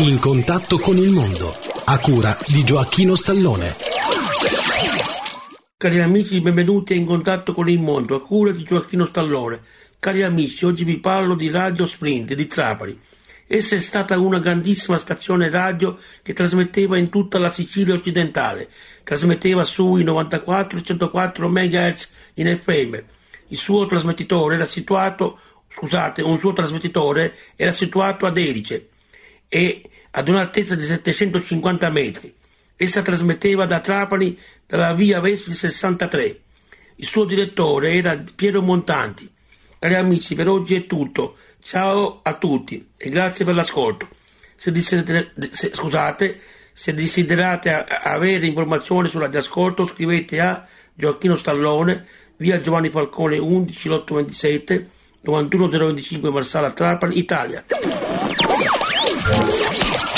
In contatto con il mondo, a cura di Gioacchino Stallone. Cari amici, benvenuti a In contatto con il mondo, a cura di Gioacchino Stallone. Cari amici, oggi vi parlo di Radio Sprint di Trapani. Essa è stata una grandissima stazione radio che trasmetteva in tutta la Sicilia occidentale. Trasmetteva sui 94 e 104 MHz in FM. Il suo trasmettitore era situato, scusate, un suo trasmettitore era situato ad Erice e ad un'altezza di 750 metri. Essa trasmetteva da Trapani dalla via Vespi 63. Il suo direttore era Piero Montanti. Cari amici, per oggi è tutto. Ciao a tutti e grazie per l'ascolto. Se, desider- se scusate, se desiderate a- avere informazioni sulla ascolto scrivete a Gioacchino Stallone, via Giovanni Falcone 11 827 91025 Marsala Trapani, Italia. Thank you.